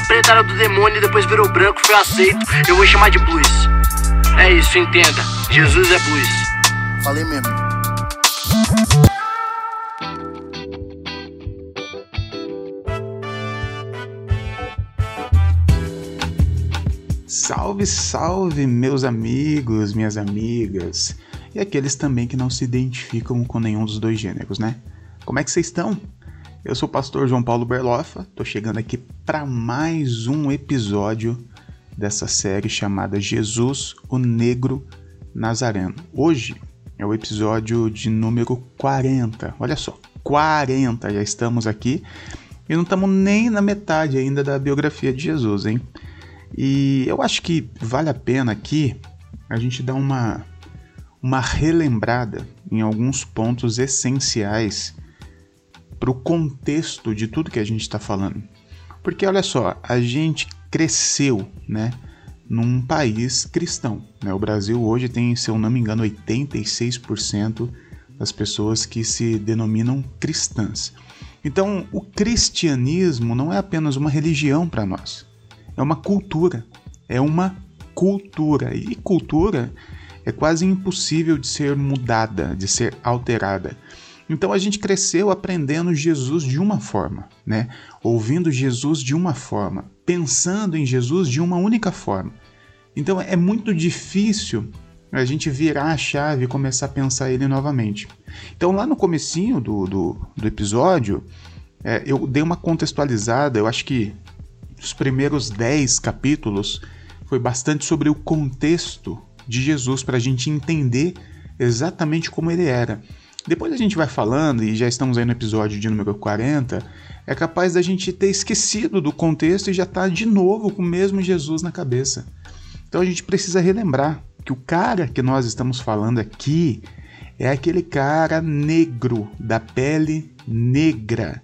era preta, era do demônio e depois virou branco, foi aceito. Eu vou chamar de blues. É isso, entenda. Jesus é blues. Falei mesmo. Salve, salve, meus amigos, minhas amigas e aqueles também que não se identificam com nenhum dos dois gêneros, né? Como é que vocês estão? Eu sou o pastor João Paulo Berlofa, tô chegando aqui para mais um episódio dessa série chamada Jesus, o Negro Nazareno. Hoje é o episódio de número 40. Olha só, 40, já estamos aqui e não estamos nem na metade ainda da biografia de Jesus, hein? E eu acho que vale a pena aqui a gente dar uma, uma relembrada em alguns pontos essenciais para o contexto de tudo que a gente está falando. Porque olha só, a gente cresceu, né, num país cristão. Né? O Brasil hoje tem, se eu não me engano, 86% das pessoas que se denominam cristãs. Então, o cristianismo não é apenas uma religião para nós é uma cultura. É uma cultura. E cultura é quase impossível de ser mudada, de ser alterada. Então a gente cresceu aprendendo Jesus de uma forma, né? Ouvindo Jesus de uma forma, pensando em Jesus de uma única forma. Então é muito difícil a gente virar a chave e começar a pensar ele novamente. Então lá no comecinho do, do, do episódio, é, eu dei uma contextualizada, eu acho que os primeiros dez capítulos foi bastante sobre o contexto de Jesus para a gente entender exatamente como ele era. Depois a gente vai falando, e já estamos aí no episódio de número 40, é capaz da gente ter esquecido do contexto e já tá de novo com o mesmo Jesus na cabeça. Então a gente precisa relembrar que o cara que nós estamos falando aqui é aquele cara negro, da pele negra.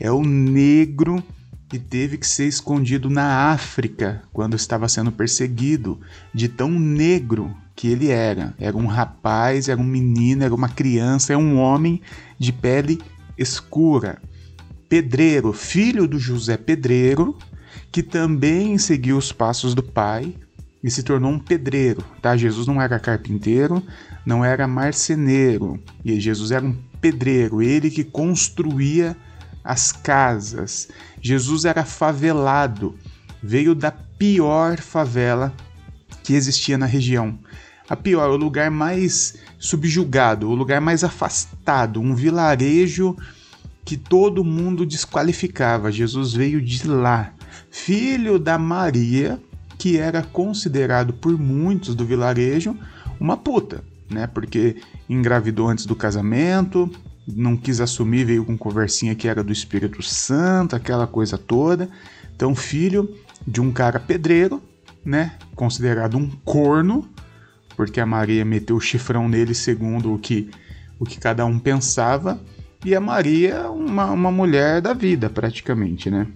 É o negro e teve que ser escondido na África quando estava sendo perseguido, de tão negro que ele era. Era um rapaz, era um menino, era uma criança, era um homem de pele escura. Pedreiro, filho do José Pedreiro, que também seguiu os passos do pai e se tornou um pedreiro, tá? Jesus não era carpinteiro, não era marceneiro, e Jesus era um pedreiro, ele que construía as casas. Jesus era favelado, veio da pior favela que existia na região. A pior, o lugar mais subjugado, o lugar mais afastado, um vilarejo que todo mundo desqualificava. Jesus veio de lá, filho da Maria, que era considerado por muitos do vilarejo uma puta, né? Porque engravidou antes do casamento, não quis assumir, veio com conversinha que era do Espírito Santo, aquela coisa toda. Então, filho de um cara pedreiro, né? Considerado um corno, porque a Maria meteu o chifrão nele segundo o que, o que cada um pensava. E a Maria, uma, uma mulher da vida, praticamente, né?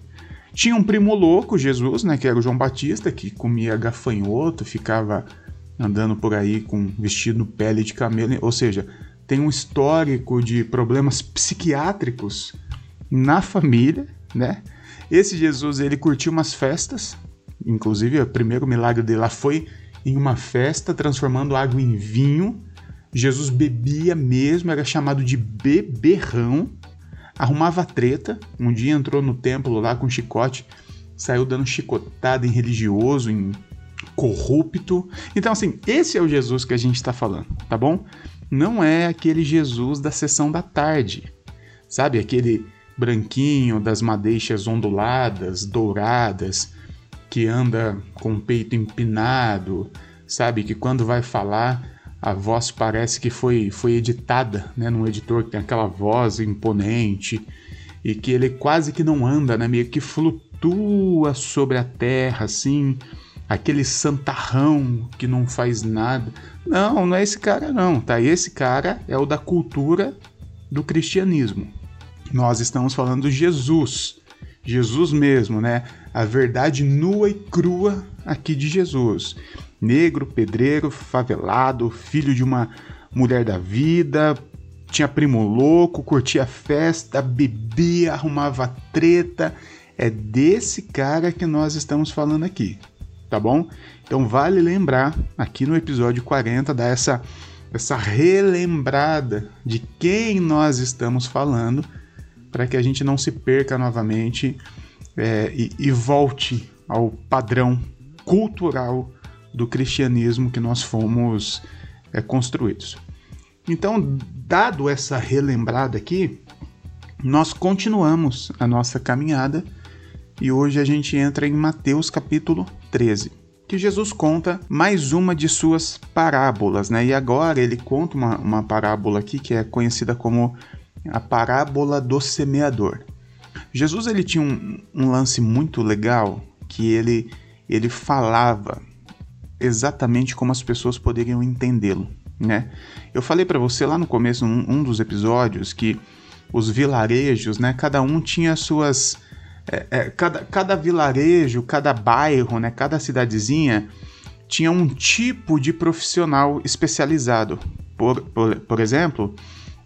Tinha um primo louco, Jesus, né? Que era o João Batista, que comia gafanhoto, ficava andando por aí com vestido pele de camelo, ou seja, tem um histórico de problemas psiquiátricos na família, né? Esse Jesus, ele curtiu umas festas, inclusive o primeiro milagre dele lá foi em uma festa, transformando água em vinho. Jesus bebia mesmo, era chamado de beberrão, arrumava treta. Um dia entrou no templo lá com chicote, saiu dando chicotada em religioso, em corrupto. Então, assim, esse é o Jesus que a gente está falando, tá bom? não é aquele Jesus da sessão da tarde, sabe? Aquele branquinho das madeixas onduladas, douradas, que anda com o peito empinado, sabe? Que quando vai falar a voz parece que foi, foi editada né, num editor que tem aquela voz imponente e que ele quase que não anda, né, meio que flutua sobre a terra, assim, aquele santarrão que não faz nada. Não, não é esse cara não, tá? Esse cara é o da cultura do cristianismo. Nós estamos falando de Jesus. Jesus mesmo, né? A verdade nua e crua aqui de Jesus. Negro, pedreiro, favelado, filho de uma mulher da vida, tinha primo louco, curtia festa, bebia, arrumava treta, É desse cara que nós estamos falando aqui, tá bom? Então vale lembrar aqui no episódio 40 dar essa essa relembrada de quem nós estamos falando para que a gente não se perca novamente é, e, e volte ao padrão cultural do cristianismo que nós fomos é, construídos. Então, dado essa relembrada aqui, nós continuamos a nossa caminhada e hoje a gente entra em Mateus capítulo 13, que Jesus conta mais uma de suas parábolas, né? E agora ele conta uma, uma parábola aqui que é conhecida como a parábola do semeador. Jesus ele tinha um, um lance muito legal que ele ele falava exatamente como as pessoas poderiam entendê-lo, né? Eu falei para você lá no começo, num um dos episódios, que os vilarejos, né? Cada um tinha suas é, é, cada, cada vilarejo, cada bairro, né? Cada cidadezinha tinha um tipo de profissional especializado. Por, por, por exemplo,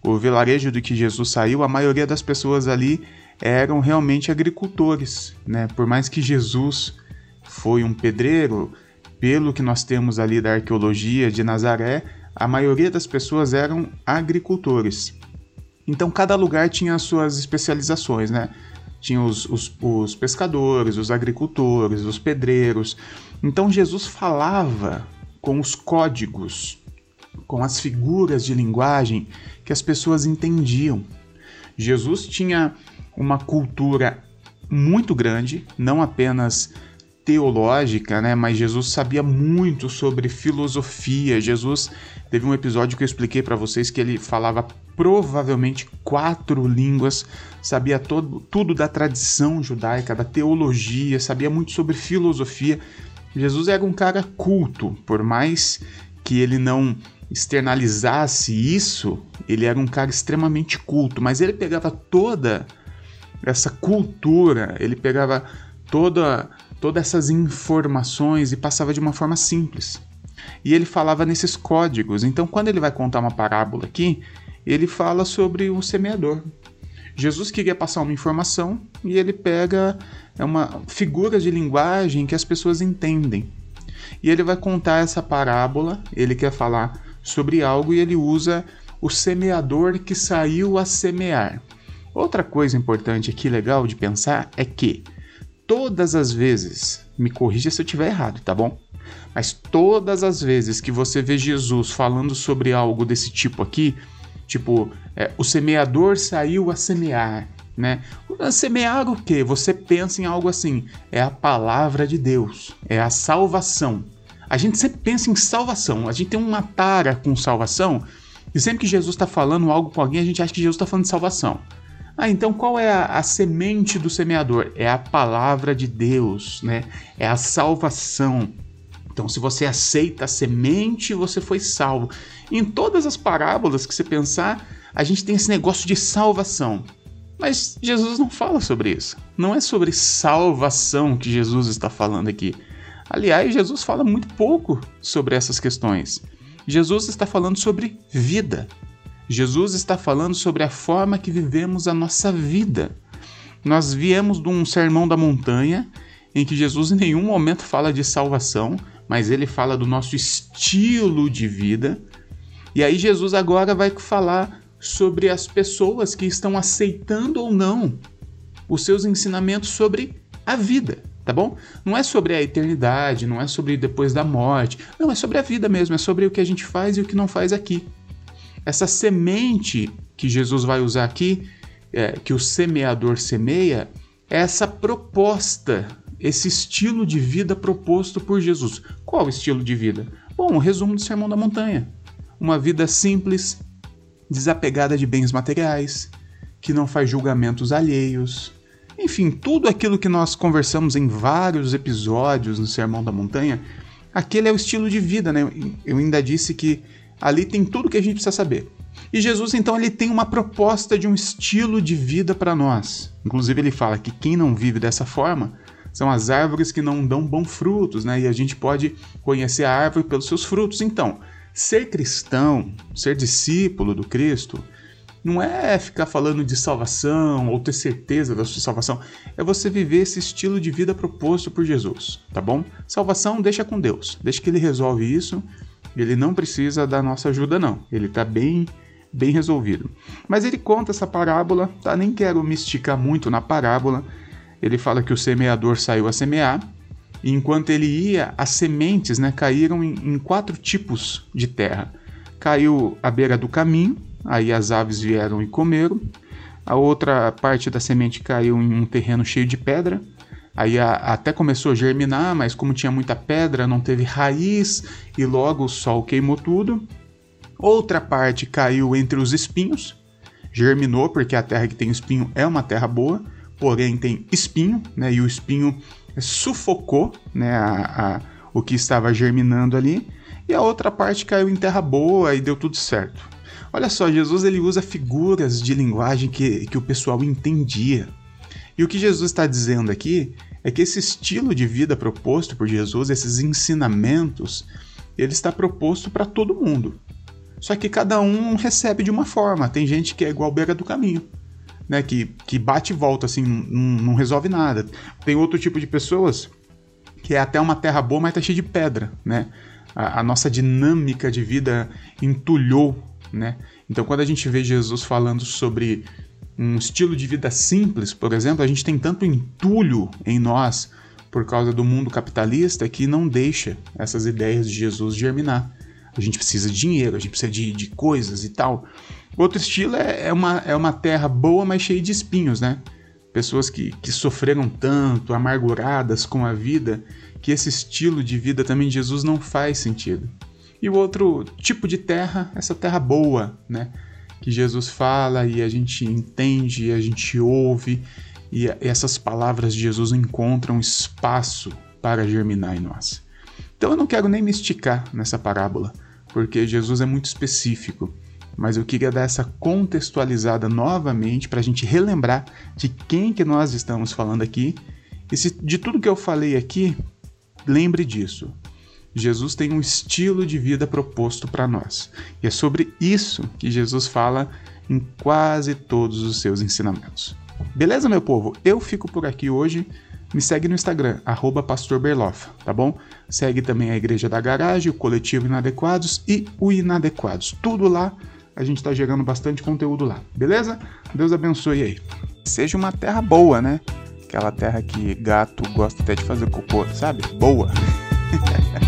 o vilarejo do que Jesus saiu, a maioria das pessoas ali eram realmente agricultores, né? Por mais que Jesus foi um pedreiro, pelo que nós temos ali da arqueologia de Nazaré, a maioria das pessoas eram agricultores. Então cada lugar tinha as suas especializações, né? Tinha os, os, os pescadores, os agricultores, os pedreiros. Então Jesus falava com os códigos, com as figuras de linguagem que as pessoas entendiam. Jesus tinha uma cultura muito grande, não apenas teológica, né? Mas Jesus sabia muito sobre filosofia. Jesus teve um episódio que eu expliquei para vocês que ele falava provavelmente quatro línguas, sabia todo, tudo da tradição judaica, da teologia, sabia muito sobre filosofia. Jesus era um cara culto, por mais que ele não externalizasse isso, ele era um cara extremamente culto, mas ele pegava toda essa cultura, ele pegava toda todas essas informações e passava de uma forma simples. E ele falava nesses códigos. Então, quando ele vai contar uma parábola aqui, ele fala sobre o semeador. Jesus queria passar uma informação e ele pega é uma figura de linguagem que as pessoas entendem. E ele vai contar essa parábola, ele quer falar sobre algo e ele usa o semeador que saiu a semear. Outra coisa importante aqui legal de pensar é que todas as vezes, me corrija se eu estiver errado, tá bom? Mas todas as vezes que você vê Jesus falando sobre algo desse tipo aqui, tipo, é, o semeador saiu a semear, né? Semear o quê? Você pensa em algo assim, é a palavra de Deus, é a salvação. A gente sempre pensa em salvação, a gente tem uma tara com salvação, e sempre que Jesus está falando algo com alguém, a gente acha que Jesus está falando de salvação. Ah, então qual é a, a, semente do semeador? É a palavra de Deus, né? É a salvação. Então, se você aceita a semente, você foi salvo. Em todas as parábolas que você pensar, a gente tem esse negócio de salvação. Mas Jesus não fala sobre isso. Não é sobre salvação que Jesus está falando aqui. Aliás, Jesus fala muito pouco sobre essas questões. Jesus está falando sobre vida, Jesus está falando sobre a forma que vivemos a nossa vida. Nós viemos de um sermão da montanha em que Jesus em nenhum momento fala de salvação, mas ele fala do nosso estilo de vida. E aí Jesus agora vai falar sobre as pessoas que estão aceitando ou não os seus ensinamentos sobre a vida, tá bom? Não é sobre a eternidade, não é sobre depois da morte, não, é sobre a vida mesmo, é sobre o que a gente faz e o que não faz aqui. Essa semente que Jesus vai usar aqui, é, que o semeador semeia, é essa proposta, esse estilo de vida proposto por Jesus. Qual estilo de vida? Bom, um resumo do Sermão da Montanha. Uma vida simples, desapegada de bens materiais, que não faz julgamentos alheios. Enfim, tudo aquilo que nós conversamos em vários episódios no Sermão da Montanha, aquele é o estilo de vida, né? Eu ainda disse que Ali tem tudo que a gente precisa saber. E Jesus, então, ele tem uma proposta de um estilo de vida para nós. Inclusive, ele fala que quem não vive dessa forma são as árvores que não dão bons frutos, né? E a gente pode conhecer a árvore pelos seus frutos. Então, ser cristão, ser discípulo do Cristo, não é ficar falando de salvação ou ter certeza da sua salvação, é você viver esse estilo de vida proposto por Jesus, tá bom? Salvação deixa com Deus, deixa que ele resolve isso, ele não precisa da nossa ajuda não, ele tá bem bem resolvido. Mas ele conta essa parábola, tá? Nem quero me esticar muito na parábola. Ele fala que o semeador saiu a semear, e enquanto ele ia, as sementes né, caíram em, em quatro tipos de terra. Caiu à beira do caminho, aí as aves vieram e comeram. A outra parte da semente caiu em um terreno cheio de pedra. Aí a, até começou a germinar, mas como tinha muita pedra, não teve raiz e logo o sol queimou tudo. Outra parte caiu entre os espinhos, germinou, porque a terra que tem espinho é uma terra boa, porém tem espinho, né? E o espinho sufocou né, a, a, o que estava germinando ali. E a outra parte caiu em terra boa e deu tudo certo. Olha só, Jesus ele usa figuras de linguagem que, que o pessoal entendia. E o que Jesus está dizendo aqui é que esse estilo de vida proposto por Jesus, esses ensinamentos, ele está proposto para todo mundo. Só que cada um recebe de uma forma. Tem gente que é igual beira do caminho, né? Que, que bate e volta, assim, não, não resolve nada. Tem outro tipo de pessoas que é até uma terra boa, mas tá cheia de pedra, né? A, a nossa dinâmica de vida entulhou, né? Então, quando a gente vê Jesus falando sobre um estilo de vida simples, por exemplo, a gente tem tanto entulho em nós por causa do mundo capitalista que não deixa essas ideias de Jesus germinar a gente precisa de dinheiro, a gente precisa de, de coisas e tal. Outro estilo é, é, uma, é uma terra boa, mas cheia de espinhos, né? Pessoas que, que sofreram tanto, amarguradas com a vida, que esse estilo de vida também de Jesus não faz sentido. E o outro tipo de terra, essa terra boa, né? Que Jesus fala e a gente entende, a gente ouve, e essas palavras de Jesus encontram espaço para germinar em nós. Então eu não quero nem me esticar nessa parábola porque Jesus é muito específico. Mas eu queria dar essa contextualizada novamente para a gente relembrar de quem que nós estamos falando aqui. E se de tudo que eu falei aqui, lembre disso. Jesus tem um estilo de vida proposto para nós. E é sobre isso que Jesus fala em quase todos os seus ensinamentos. Beleza, meu povo? Eu fico por aqui hoje. Me segue no Instagram, pastorberlofa, tá bom? Segue também a Igreja da Garagem, o Coletivo Inadequados e o Inadequados. Tudo lá, a gente tá gerando bastante conteúdo lá, beleza? Deus abençoe aí. Seja uma terra boa, né? Aquela terra que gato gosta até de fazer cocô, sabe? Boa!